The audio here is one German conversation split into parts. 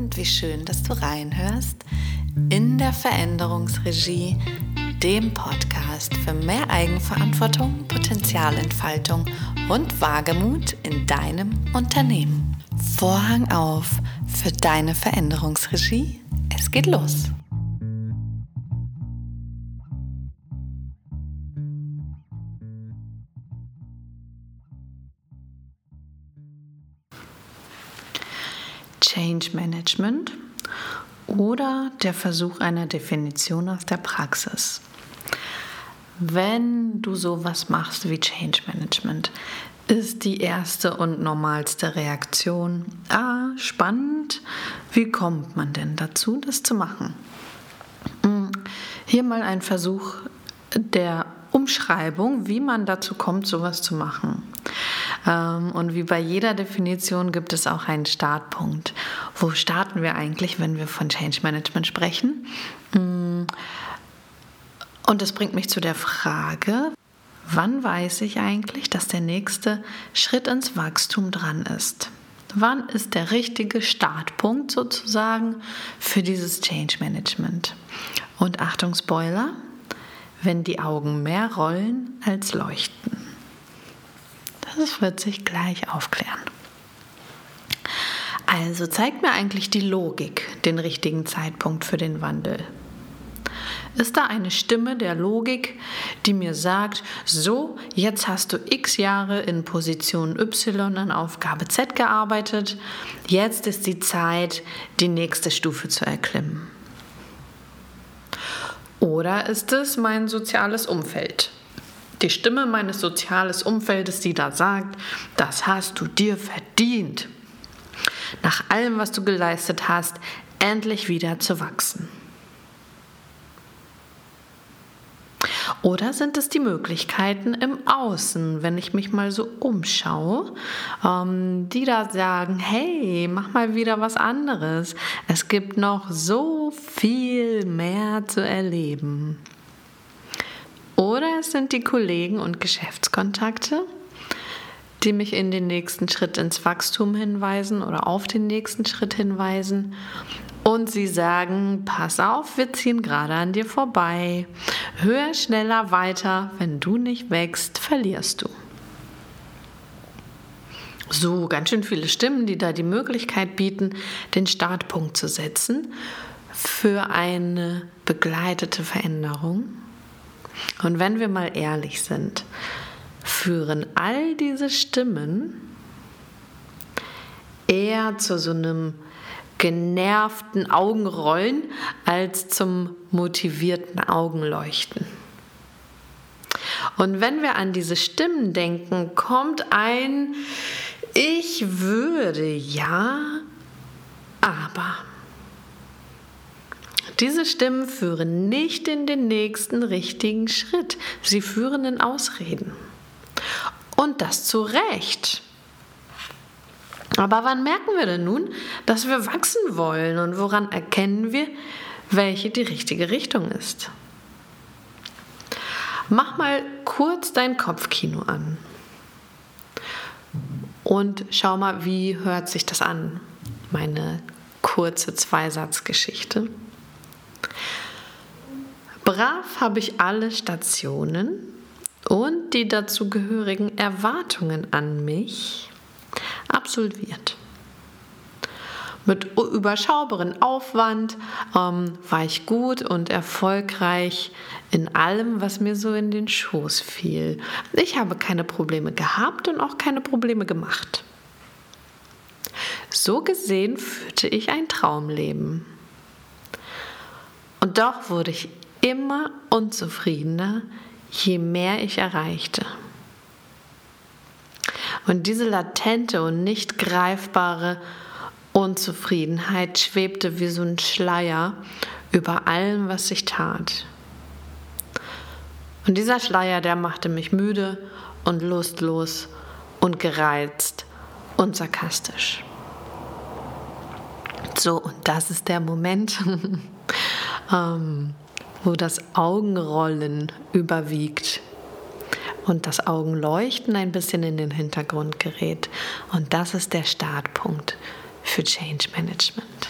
und wie schön, dass du reinhörst in der Veränderungsregie, dem Podcast für mehr Eigenverantwortung, Potenzialentfaltung und Wagemut in deinem Unternehmen. Vorhang auf für deine Veränderungsregie. Es geht los. Change Management oder der Versuch einer Definition aus der Praxis. Wenn du sowas machst wie Change Management, ist die erste und normalste Reaktion, ah, spannend, wie kommt man denn dazu, das zu machen? Hm, hier mal ein Versuch der Umschreibung, wie man dazu kommt, sowas zu machen. Ähm, und wie bei jeder Definition gibt es auch einen Startpunkt. Wo starten wir eigentlich, wenn wir von Change Management sprechen? Mm. Und das bringt mich zu der Frage, wann weiß ich eigentlich, dass der nächste Schritt ins Wachstum dran ist? Wann ist der richtige Startpunkt sozusagen für dieses Change Management? Und Achtung, Spoiler, wenn die Augen mehr rollen als leuchten. Das wird sich gleich aufklären. Also zeigt mir eigentlich die Logik den richtigen Zeitpunkt für den Wandel. Ist da eine Stimme der Logik, die mir sagt, so, jetzt hast du x Jahre in Position Y an Aufgabe Z gearbeitet, jetzt ist die Zeit, die nächste Stufe zu erklimmen? Oder ist es mein soziales Umfeld? Die Stimme meines sozialen Umfeldes, die da sagt, das hast du dir verdient. Nach allem, was du geleistet hast, endlich wieder zu wachsen. Oder sind es die Möglichkeiten im Außen, wenn ich mich mal so umschaue, ähm, die da sagen, hey, mach mal wieder was anderes. Es gibt noch so viel mehr zu erleben. Oder es sind die Kollegen und Geschäftskontakte, die mich in den nächsten Schritt ins Wachstum hinweisen oder auf den nächsten Schritt hinweisen. Und sie sagen, pass auf, wir ziehen gerade an dir vorbei. Höher, schneller, weiter. Wenn du nicht wächst, verlierst du. So, ganz schön viele Stimmen, die da die Möglichkeit bieten, den Startpunkt zu setzen für eine begleitete Veränderung. Und wenn wir mal ehrlich sind, führen all diese Stimmen eher zu so einem genervten Augenrollen als zum motivierten Augenleuchten. Und wenn wir an diese Stimmen denken, kommt ein Ich würde ja, aber. Diese Stimmen führen nicht in den nächsten richtigen Schritt. Sie führen in Ausreden. Und das zu Recht. Aber wann merken wir denn nun, dass wir wachsen wollen und woran erkennen wir, welche die richtige Richtung ist? Mach mal kurz dein Kopfkino an und schau mal, wie hört sich das an, meine kurze Zweisatzgeschichte. Brav habe ich alle Stationen und die dazugehörigen Erwartungen an mich absolviert. Mit überschaubaren Aufwand ähm, war ich gut und erfolgreich in allem, was mir so in den Schoß fiel. Ich habe keine Probleme gehabt und auch keine Probleme gemacht. So gesehen führte ich ein Traumleben. Und doch wurde ich immer unzufriedener, je mehr ich erreichte. Und diese latente und nicht greifbare Unzufriedenheit schwebte wie so ein Schleier über allem, was ich tat. Und dieser Schleier, der machte mich müde und lustlos und gereizt und sarkastisch. So, und das ist der Moment, ähm, wo das Augenrollen überwiegt und das Augenleuchten ein bisschen in den Hintergrund gerät. Und das ist der Startpunkt für Change Management.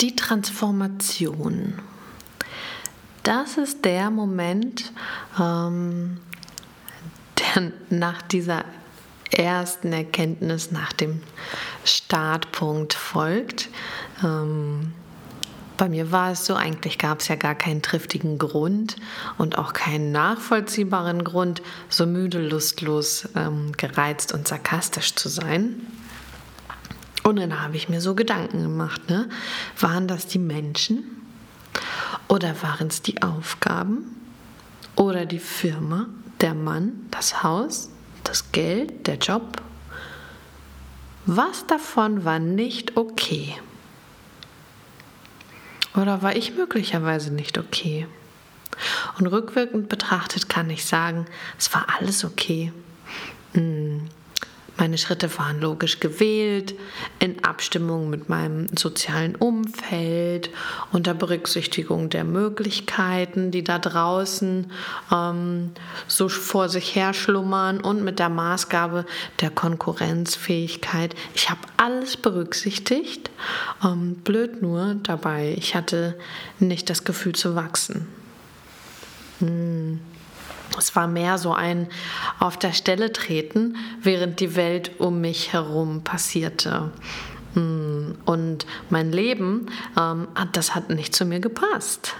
Die Transformation. Das ist der Moment, ähm, der nach dieser ersten Erkenntnis, nach dem Startpunkt folgt. Ähm, bei mir war es so, eigentlich gab es ja gar keinen triftigen Grund und auch keinen nachvollziehbaren Grund, so müde, lustlos, ähm, gereizt und sarkastisch zu sein. Und dann habe ich mir so Gedanken gemacht, ne? waren das die Menschen oder waren es die Aufgaben oder die Firma, der Mann, das Haus, das Geld, der Job? Was davon war nicht okay? Oder war ich möglicherweise nicht okay? Und rückwirkend betrachtet kann ich sagen, es war alles okay. Hm. Meine Schritte waren logisch gewählt, in Abstimmung mit meinem sozialen Umfeld, unter Berücksichtigung der Möglichkeiten, die da draußen ähm, so vor sich her schlummern und mit der Maßgabe der Konkurrenzfähigkeit. Ich habe alles berücksichtigt. Ähm, blöd nur dabei, ich hatte nicht das Gefühl zu wachsen. Hm. Es war mehr so ein auf der Stelle treten, während die Welt um mich herum passierte. Hm, und mein Leben, ähm, das hat nicht zu mir gepasst.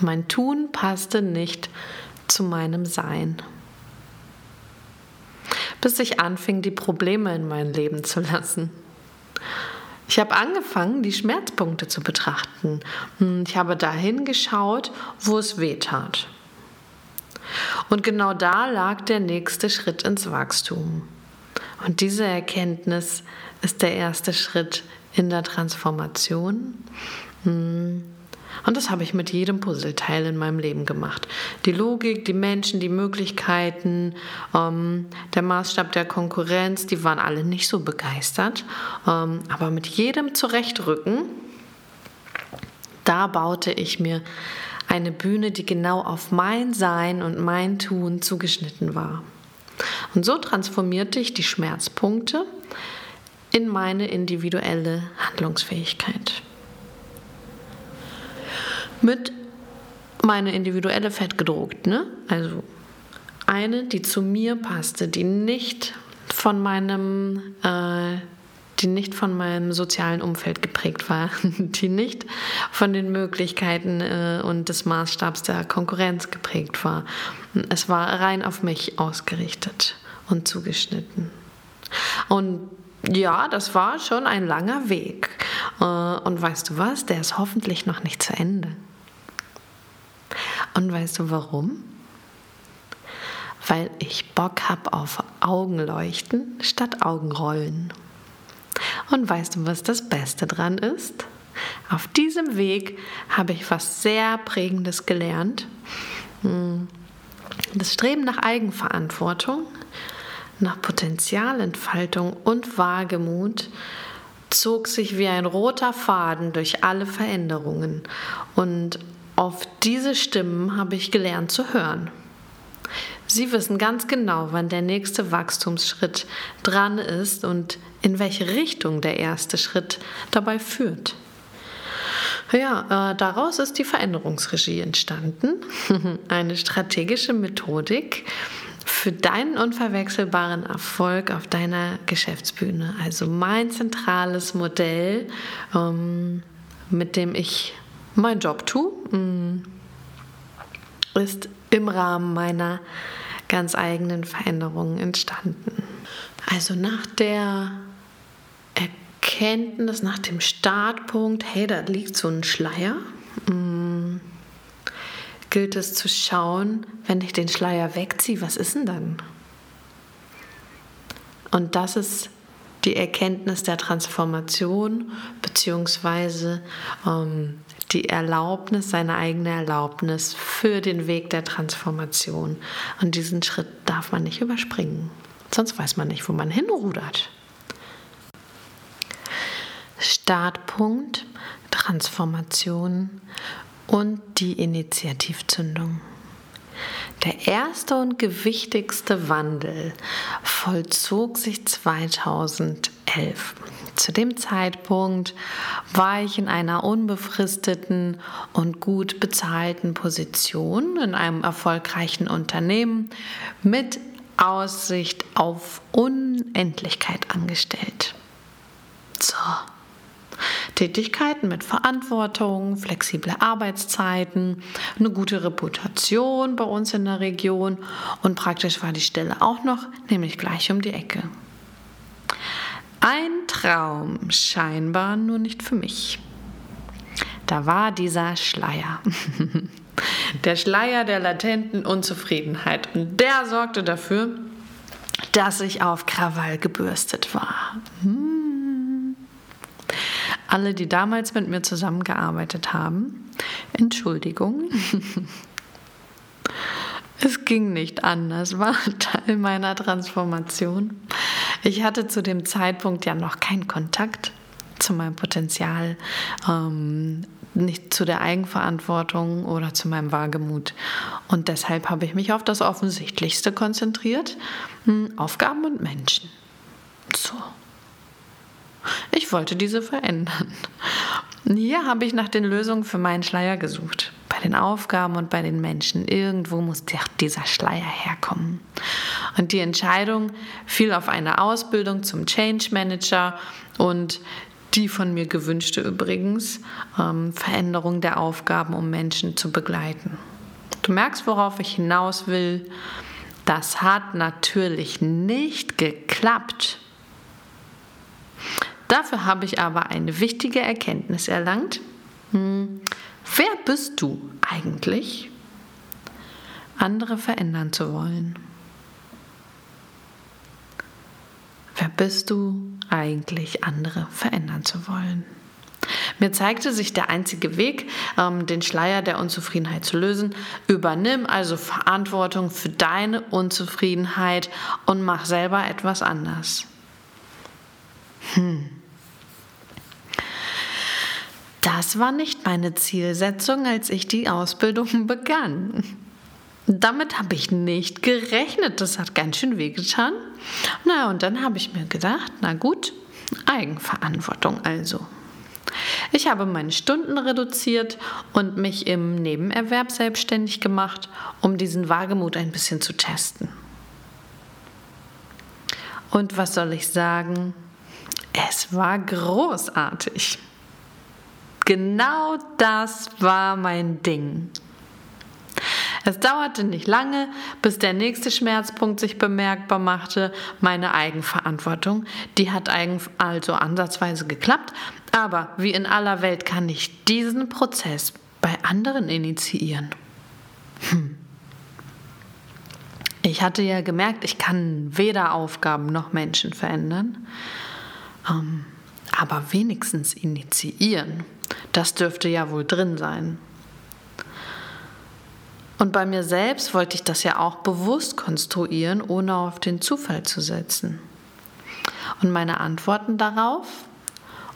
Mein Tun passte nicht zu meinem Sein. Bis ich anfing, die Probleme in mein Leben zu lassen. Ich habe angefangen, die Schmerzpunkte zu betrachten. Hm, ich habe dahin geschaut, wo es weh tat. Und genau da lag der nächste Schritt ins Wachstum. Und diese Erkenntnis ist der erste Schritt in der Transformation. Hm. Und das habe ich mit jedem Puzzleteil in meinem Leben gemacht. Die Logik, die Menschen, die Möglichkeiten, ähm, der Maßstab der Konkurrenz, die waren alle nicht so begeistert. Ähm, aber mit jedem Zurechtrücken, da baute ich mir eine Bühne, die genau auf mein Sein und mein Tun zugeschnitten war. Und so transformierte ich die Schmerzpunkte in meine individuelle Handlungsfähigkeit. Mit meine individuelle Fett gedruckt, ne? Also eine, die zu mir passte, die nicht von meinem äh, die nicht von meinem sozialen Umfeld geprägt war, die nicht von den Möglichkeiten äh, und des Maßstabs der Konkurrenz geprägt war. Es war rein auf mich ausgerichtet und zugeschnitten. Und ja, das war schon ein langer Weg. Äh, und weißt du was? Der ist hoffentlich noch nicht zu Ende. Und weißt du warum? Weil ich Bock habe auf Augenleuchten statt Augenrollen. Und weißt du, was das Beste dran ist? Auf diesem Weg habe ich was sehr Prägendes gelernt. Hm. Das Streben nach Eigenverantwortung, nach Potenzialentfaltung und Wagemut zog sich wie ein roter Faden durch alle Veränderungen. Und auf diese Stimmen habe ich gelernt zu hören. Sie wissen ganz genau, wann der nächste Wachstumsschritt dran ist und in welche Richtung der erste Schritt dabei führt. Ja, äh, daraus ist die Veränderungsregie entstanden. Eine strategische Methodik für deinen unverwechselbaren Erfolg auf deiner Geschäftsbühne. Also mein zentrales Modell, ähm, mit dem ich meinen Job tue, mm, ist im Rahmen meiner ganz eigenen Veränderungen entstanden. Also nach der Erkenntnis, nach dem Startpunkt, hey, da liegt so ein Schleier, mm, gilt es zu schauen, wenn ich den Schleier wegziehe, was ist denn dann? Und das ist die Erkenntnis der Transformation beziehungsweise ähm, die Erlaubnis, seine eigene Erlaubnis für den Weg der Transformation. Und diesen Schritt darf man nicht überspringen. Sonst weiß man nicht, wo man hinrudert. Startpunkt, Transformation und die Initiativzündung. Der erste und gewichtigste Wandel vollzog sich 2011. Zu dem Zeitpunkt war ich in einer unbefristeten und gut bezahlten Position in einem erfolgreichen Unternehmen mit Aussicht auf Unendlichkeit angestellt. So. Tätigkeiten mit Verantwortung, flexible Arbeitszeiten, eine gute Reputation bei uns in der Region und praktisch war die Stelle auch noch, nämlich gleich um die Ecke. Ein Traum, scheinbar nur nicht für mich. Da war dieser Schleier. Der Schleier der latenten Unzufriedenheit. Und der sorgte dafür, dass ich auf Krawall gebürstet war. Hm. Alle, die damals mit mir zusammengearbeitet haben, Entschuldigung. Es ging nicht anders, war Teil meiner Transformation. Ich hatte zu dem Zeitpunkt ja noch keinen Kontakt zu meinem Potenzial, ähm, nicht zu der Eigenverantwortung oder zu meinem Wagemut. Und deshalb habe ich mich auf das Offensichtlichste konzentriert, hm, Aufgaben und Menschen. So. Ich wollte diese verändern. Hier habe ich nach den Lösungen für meinen Schleier gesucht den Aufgaben und bei den Menschen. Irgendwo muss dieser Schleier herkommen. Und die Entscheidung fiel auf eine Ausbildung zum Change Manager und die von mir gewünschte übrigens ähm, Veränderung der Aufgaben, um Menschen zu begleiten. Du merkst, worauf ich hinaus will. Das hat natürlich nicht geklappt. Dafür habe ich aber eine wichtige Erkenntnis erlangt. Wer bist du eigentlich, andere verändern zu wollen? Wer bist du eigentlich, andere verändern zu wollen? Mir zeigte sich der einzige Weg, ähm, den Schleier der Unzufriedenheit zu lösen. Übernimm also Verantwortung für deine Unzufriedenheit und mach selber etwas anders. Hm. Das war nicht meine Zielsetzung, als ich die Ausbildung begann. Damit habe ich nicht gerechnet. Das hat ganz schön wehgetan. Na, und dann habe ich mir gedacht, na gut, Eigenverantwortung also. Ich habe meine Stunden reduziert und mich im Nebenerwerb selbstständig gemacht, um diesen Wagemut ein bisschen zu testen. Und was soll ich sagen? Es war großartig. Genau das war mein Ding. Es dauerte nicht lange, bis der nächste Schmerzpunkt sich bemerkbar machte, meine Eigenverantwortung. Die hat also ansatzweise geklappt, aber wie in aller Welt kann ich diesen Prozess bei anderen initiieren. Hm. Ich hatte ja gemerkt, ich kann weder Aufgaben noch Menschen verändern, ähm, aber wenigstens initiieren. Das dürfte ja wohl drin sein. Und bei mir selbst wollte ich das ja auch bewusst konstruieren, ohne auf den Zufall zu setzen. Und meine Antworten darauf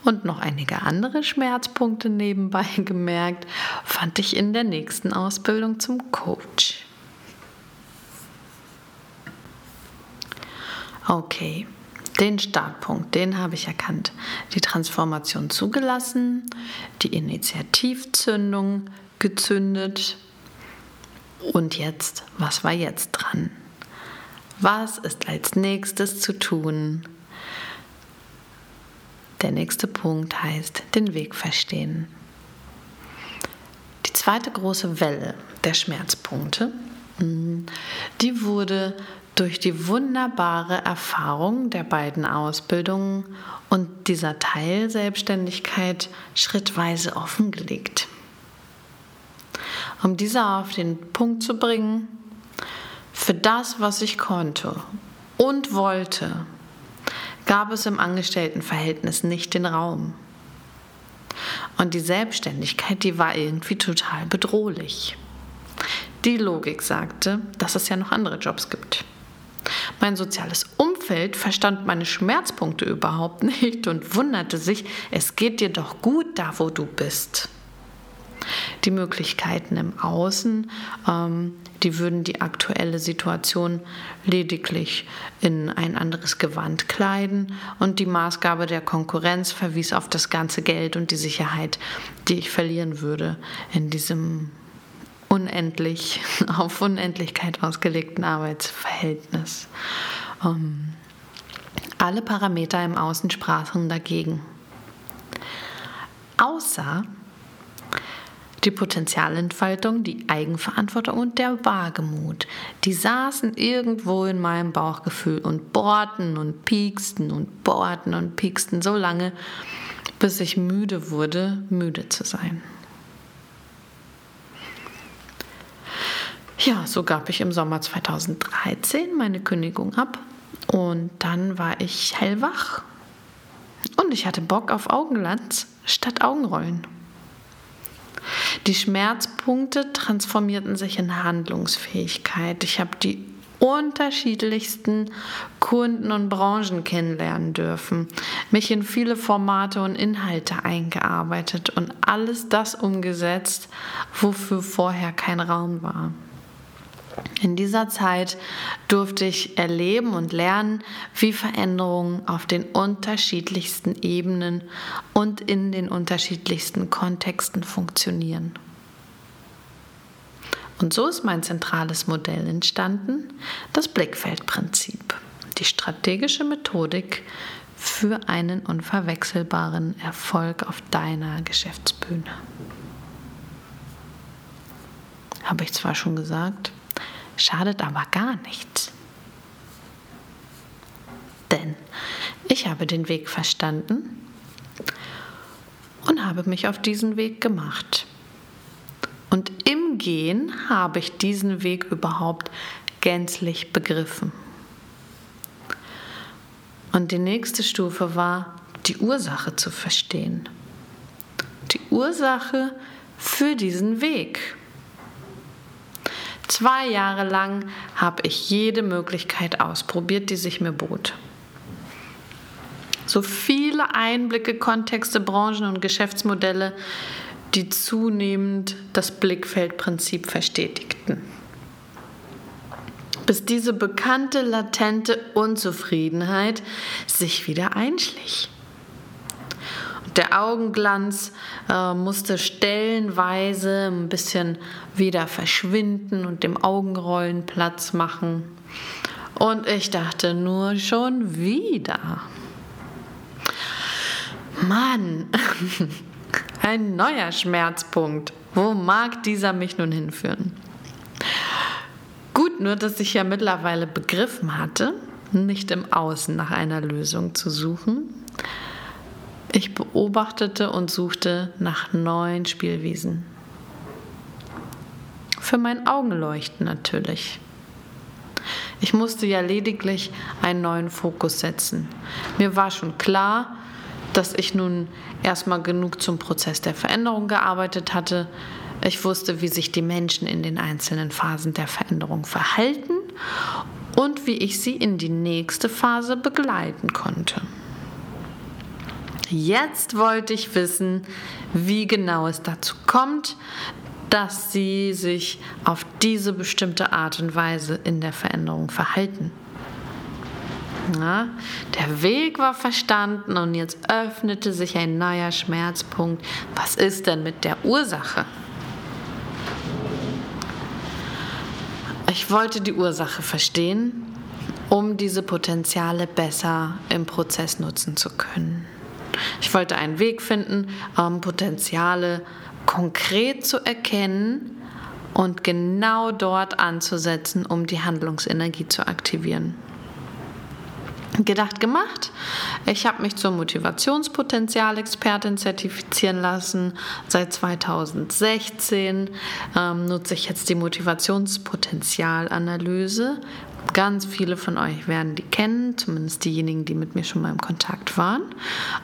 und noch einige andere Schmerzpunkte nebenbei gemerkt, fand ich in der nächsten Ausbildung zum Coach. Okay, den Startpunkt, den habe ich erkannt. Die Transformation zugelassen, die Initiativzündung gezündet. Und jetzt, was war jetzt dran? Was ist als nächstes zu tun? Der nächste Punkt heißt den Weg verstehen. Die zweite große Welle der Schmerzpunkte, hm, die wurde durch die wunderbare Erfahrung der beiden Ausbildungen und dieser Teilselbstständigkeit schrittweise offengelegt. Um diese auf den Punkt zu bringen, für das, was ich konnte und wollte, gab es im Angestelltenverhältnis nicht den Raum. Und die Selbstständigkeit, die war irgendwie total bedrohlich. Die Logik sagte, dass es ja noch andere Jobs gibt. Mein soziales Umfeld verstand meine Schmerzpunkte überhaupt nicht und wunderte sich, es geht dir doch gut da, wo du bist. Die Möglichkeiten im Außen, ähm, die würden die aktuelle Situation lediglich in ein anderes Gewand kleiden und die Maßgabe der Konkurrenz verwies auf das ganze Geld und die Sicherheit, die ich verlieren würde in diesem unendlich, auf Unendlichkeit ausgelegten Arbeitsverhältnis. Ähm, alle Parameter im Außen sprachen dagegen. Außer die Potenzialentfaltung, die Eigenverantwortung und der Wagemut. Die saßen irgendwo in meinem Bauchgefühl und bohrten und pieksten und bohrten und pieksten so lange, bis ich müde wurde, müde zu sein. Ja, so gab ich im Sommer 2013 meine Kündigung ab und dann war ich hellwach und ich hatte Bock auf Augenlanz statt Augenrollen. Die Schmerzpunkte transformierten sich in Handlungsfähigkeit. Ich habe die unterschiedlichsten Kunden und Branchen kennenlernen dürfen, mich in viele Formate und Inhalte eingearbeitet und alles das umgesetzt, wofür vorher kein Raum war. In dieser Zeit durfte ich erleben und lernen, wie Veränderungen auf den unterschiedlichsten Ebenen und in den unterschiedlichsten Kontexten funktionieren. Und so ist mein zentrales Modell entstanden, das Blickfeldprinzip, die strategische Methodik für einen unverwechselbaren Erfolg auf deiner Geschäftsbühne. Habe ich zwar schon gesagt, schadet aber gar nichts. Denn ich habe den Weg verstanden und habe mich auf diesen Weg gemacht. Und im Gehen habe ich diesen Weg überhaupt gänzlich begriffen. Und die nächste Stufe war, die Ursache zu verstehen. Die Ursache für diesen Weg. Zwei Jahre lang habe ich jede Möglichkeit ausprobiert, die sich mir bot. So viele Einblicke, Kontexte, Branchen und Geschäftsmodelle, die zunehmend das Blickfeldprinzip verstetigten. Bis diese bekannte latente Unzufriedenheit sich wieder einschlich. Der Augenglanz äh, musste stellenweise ein bisschen wieder verschwinden und dem Augenrollen Platz machen. Und ich dachte nur schon wieder. Mann, ein neuer Schmerzpunkt. Wo mag dieser mich nun hinführen? Gut, nur dass ich ja mittlerweile begriffen hatte, nicht im Außen nach einer Lösung zu suchen, ich beobachtete und suchte nach neuen Spielwiesen. Für mein Augenleuchten natürlich. Ich musste ja lediglich einen neuen Fokus setzen. Mir war schon klar, dass ich nun erstmal genug zum Prozess der Veränderung gearbeitet hatte. Ich wusste, wie sich die Menschen in den einzelnen Phasen der Veränderung verhalten und wie ich sie in die nächste Phase begleiten konnte. Jetzt wollte ich wissen, wie genau es dazu kommt, dass sie sich auf diese bestimmte Art und Weise in der Veränderung verhalten. Ja, der Weg war verstanden und jetzt öffnete sich ein neuer Schmerzpunkt. Was ist denn mit der Ursache? Ich wollte die Ursache verstehen, um diese Potenziale besser im Prozess nutzen zu können. Ich wollte einen Weg finden, ähm, Potenziale konkret zu erkennen und genau dort anzusetzen, um die Handlungsenergie zu aktivieren. Gedacht gemacht. Ich habe mich zur Motivationspotenzialexpertin zertifizieren lassen. Seit 2016 ähm, nutze ich jetzt die Motivationspotenzialanalyse Ganz viele von euch werden die kennen, zumindest diejenigen, die mit mir schon mal im Kontakt waren.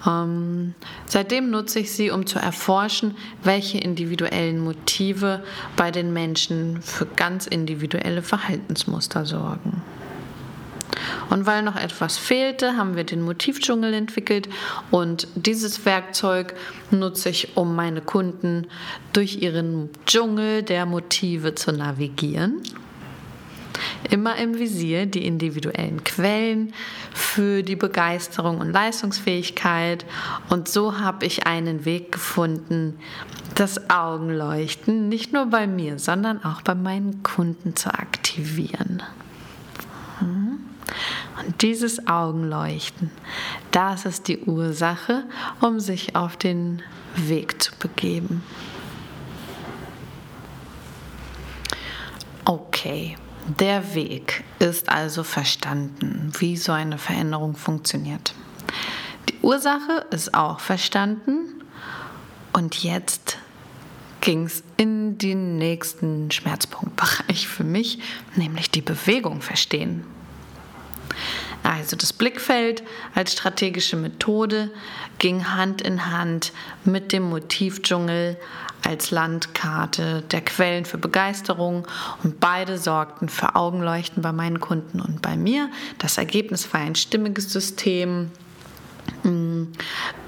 Ähm, seitdem nutze ich sie, um zu erforschen, welche individuellen Motive bei den Menschen für ganz individuelle Verhaltensmuster sorgen. Und weil noch etwas fehlte, haben wir den Motivdschungel entwickelt und dieses Werkzeug nutze ich, um meine Kunden durch ihren Dschungel der Motive zu navigieren. Immer im Visier die individuellen Quellen für die Begeisterung und Leistungsfähigkeit. Und so habe ich einen Weg gefunden, das Augenleuchten nicht nur bei mir, sondern auch bei meinen Kunden zu aktivieren. Dieses Augenleuchten, das ist die Ursache, um sich auf den Weg zu begeben. Okay, der Weg ist also verstanden, wie so eine Veränderung funktioniert. Die Ursache ist auch verstanden und jetzt ging es in den nächsten Schmerzpunktbereich für mich, nämlich die Bewegung verstehen. Also das Blickfeld als strategische Methode ging Hand in Hand mit dem Motivdschungel als Landkarte der Quellen für Begeisterung und beide sorgten für Augenleuchten bei meinen Kunden und bei mir. Das Ergebnis war ein stimmiges System,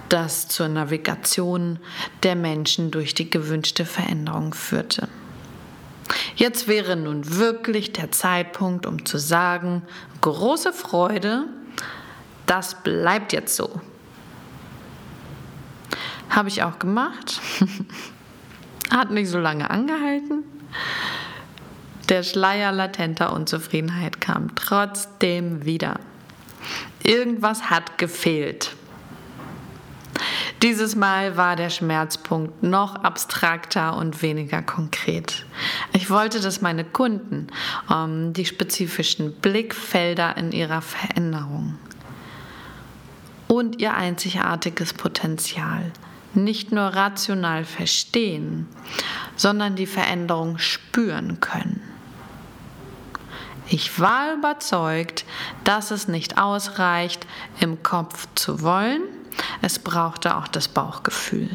das zur Navigation der Menschen durch die gewünschte Veränderung führte. Jetzt wäre nun wirklich der Zeitpunkt, um zu sagen, große Freude, das bleibt jetzt so. Habe ich auch gemacht. Hat nicht so lange angehalten. Der Schleier latenter Unzufriedenheit kam trotzdem wieder. Irgendwas hat gefehlt. Dieses Mal war der Schmerzpunkt noch abstrakter und weniger konkret. Ich wollte, dass meine Kunden ähm, die spezifischen Blickfelder in ihrer Veränderung und ihr einzigartiges Potenzial nicht nur rational verstehen, sondern die Veränderung spüren können. Ich war überzeugt, dass es nicht ausreicht, im Kopf zu wollen, es brauchte auch das Bauchgefühl.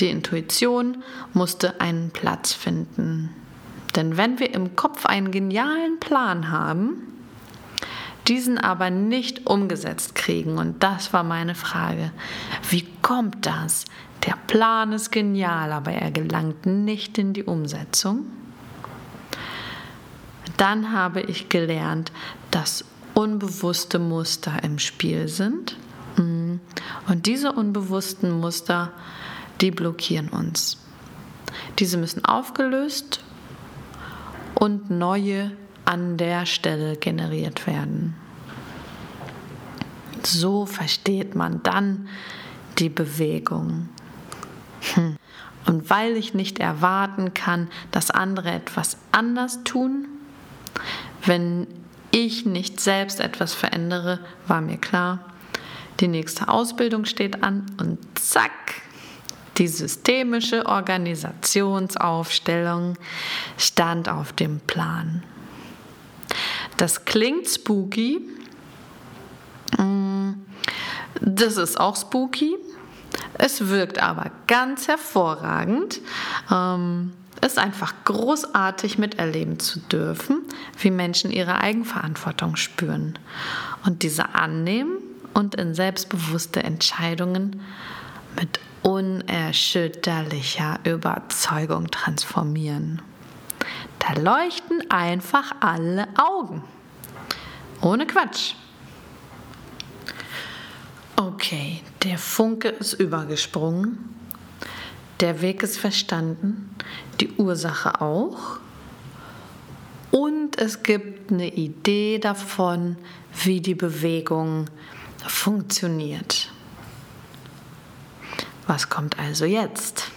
Die Intuition musste einen Platz finden. Denn wenn wir im Kopf einen genialen Plan haben, diesen aber nicht umgesetzt kriegen, und das war meine Frage, wie kommt das? Der Plan ist genial, aber er gelangt nicht in die Umsetzung. Dann habe ich gelernt, dass unbewusste Muster im Spiel sind und diese unbewussten Muster, die blockieren uns. Diese müssen aufgelöst und neue an der Stelle generiert werden. So versteht man dann die Bewegung. Hm. Und weil ich nicht erwarten kann, dass andere etwas anders tun, wenn ich nicht selbst etwas verändere, war mir klar, die nächste Ausbildung steht an und zack, die systemische Organisationsaufstellung stand auf dem Plan. Das klingt spooky. Mm, das ist auch spooky. Es wirkt aber ganz hervorragend. Ähm, es ist einfach großartig miterleben zu dürfen, wie Menschen ihre Eigenverantwortung spüren und diese annehmen und in selbstbewusste Entscheidungen mit unerschütterlicher Überzeugung transformieren. Da leuchten einfach alle Augen. Ohne Quatsch. Okay, der Funke ist übergesprungen. Der Weg ist verstanden. Die Ursache auch. Und es gibt eine Idee davon, wie die Bewegung funktioniert. Was kommt also jetzt?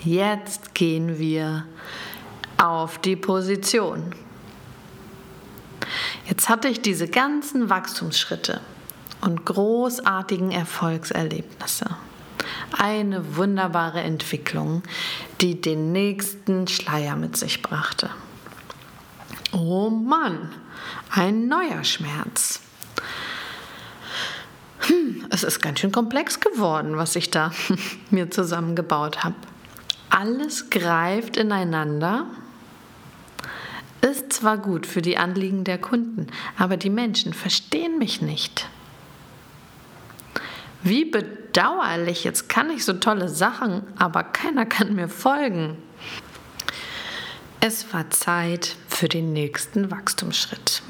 Jetzt gehen wir auf die Position. Jetzt hatte ich diese ganzen Wachstumsschritte und großartigen Erfolgserlebnisse. Eine wunderbare Entwicklung, die den nächsten Schleier mit sich brachte. Oh Mann, ein neuer Schmerz hm, es ist ganz schön komplex geworden, was ich da mir zusammengebaut habe. Alles greift ineinander. ist zwar gut für die Anliegen der Kunden, aber die Menschen verstehen mich nicht. Wie bedauerlich, jetzt kann ich so tolle Sachen, aber keiner kann mir folgen. Es war Zeit für den nächsten Wachstumsschritt.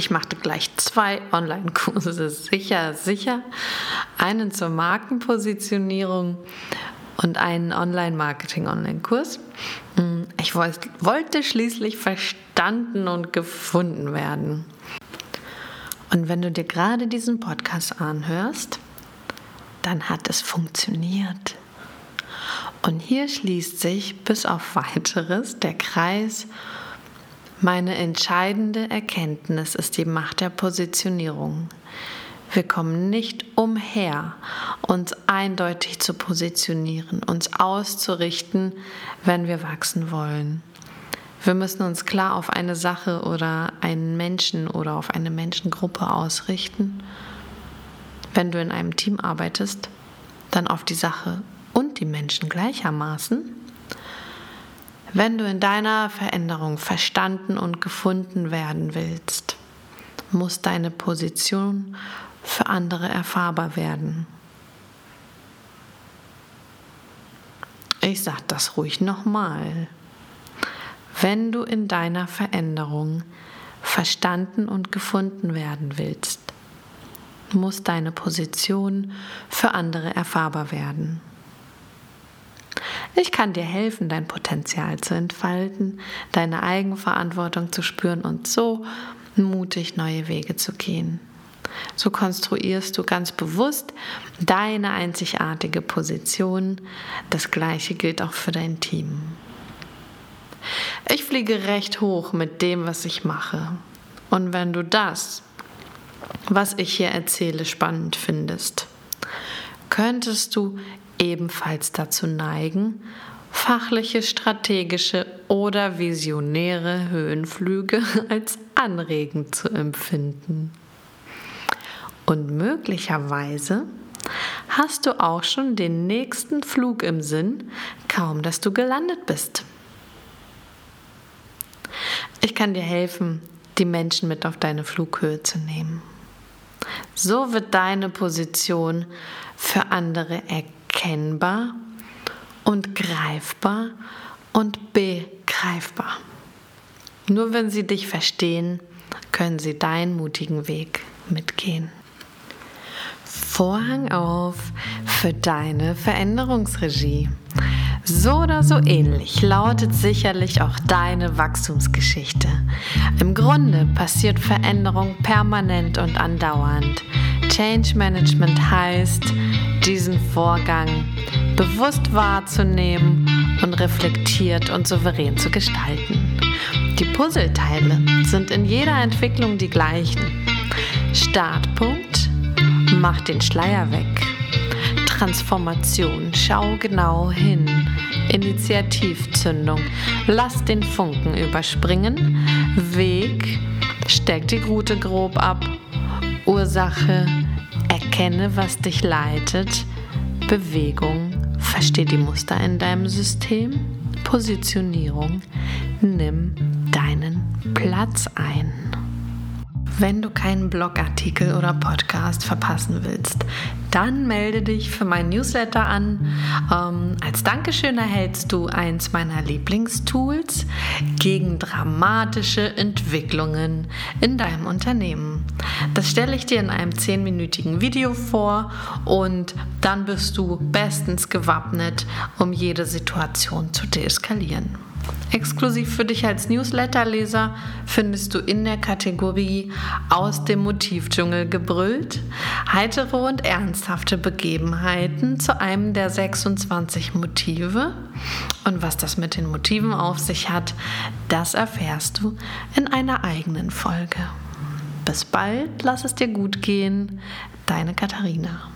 Ich machte gleich zwei Online-Kurse, sicher, sicher. Einen zur Markenpositionierung und einen Online-Marketing-Online-Kurs. Mm, ich wollte schließlich verstanden und gefunden werden. Und wenn du dir gerade diesen Podcast anhörst, dann hat es funktioniert. Und hier schließt sich bis auf weiteres der Kreis. Meine entscheidende Erkenntnis ist die Macht der Positionierung. Wir kommen nicht umher, uns eindeutig zu positionieren, uns auszurichten, wenn wir wachsen wollen. Wir müssen uns klar auf eine Sache oder einen Menschen oder auf eine Menschengruppe ausrichten. Wenn du in einem Team arbeitest, dann auf die Sache und die Menschen gleichermaßen. Wenn du in deiner Veränderung verstanden und gefunden werden willst, muss deine Position für andere erfahrbar werden. Ich sage das ruhig nochmal. Wenn du in deiner Veränderung verstanden und gefunden werden willst, muss deine Position für andere erfahrbar werden. Ich kann dir helfen, dein Potenzial zu entfalten, deine Eigenverantwortung zu spüren und so mutig neue Wege zu gehen. So konstruierst du ganz bewusst deine einzigartige Position. Das gleiche gilt auch für dein Team. Ich fliege recht hoch mit dem, was ich mache. Und wenn du das, was ich hier erzähle, spannend findest, könntest du ebenfalls dazu neigen, fachliche, strategische oder visionäre Höhenflüge als anregend zu empfinden. Und möglicherweise hast du auch schon den nächsten Flug im Sinn, kaum dass du gelandet bist. Ich kann dir helfen, die Menschen mit auf deine Flughöhe zu nehmen. So wird deine Position für andere erkennbar und greifbar und begreifbar. Nur wenn sie dich verstehen, können sie deinen mutigen Weg mitgehen. Vorhang auf für deine Veränderungsregie. So oder so ähnlich lautet sicherlich auch deine Wachstumsgeschichte. Im Grunde passiert Veränderung permanent und andauernd. Change Management heißt, diesen Vorgang bewusst wahrzunehmen und reflektiert und souverän zu gestalten. Die Puzzleteile sind in jeder Entwicklung die gleichen. Startpunkt Mach den Schleier weg. Transformation, schau genau hin. Initiativzündung, lass den Funken überspringen. Weg, steck die Route grob ab. Ursache, erkenne, was dich leitet. Bewegung, versteh die Muster in deinem System. Positionierung, nimm deinen Platz ein. Wenn du keinen Blogartikel oder Podcast verpassen willst, dann melde dich für mein Newsletter an. Ähm, als Dankeschön erhältst du eins meiner Lieblingstools gegen dramatische Entwicklungen in deinem Unternehmen. Das stelle ich dir in einem zehnminütigen Video vor und dann bist du bestens gewappnet, um jede Situation zu deeskalieren. Exklusiv für dich als Newsletterleser findest du in der Kategorie Aus dem Motivdschungel gebrüllt heitere und ernsthafte Begebenheiten zu einem der 26 Motive. Und was das mit den Motiven auf sich hat, das erfährst du in einer eigenen Folge. Bis bald, lass es dir gut gehen, deine Katharina.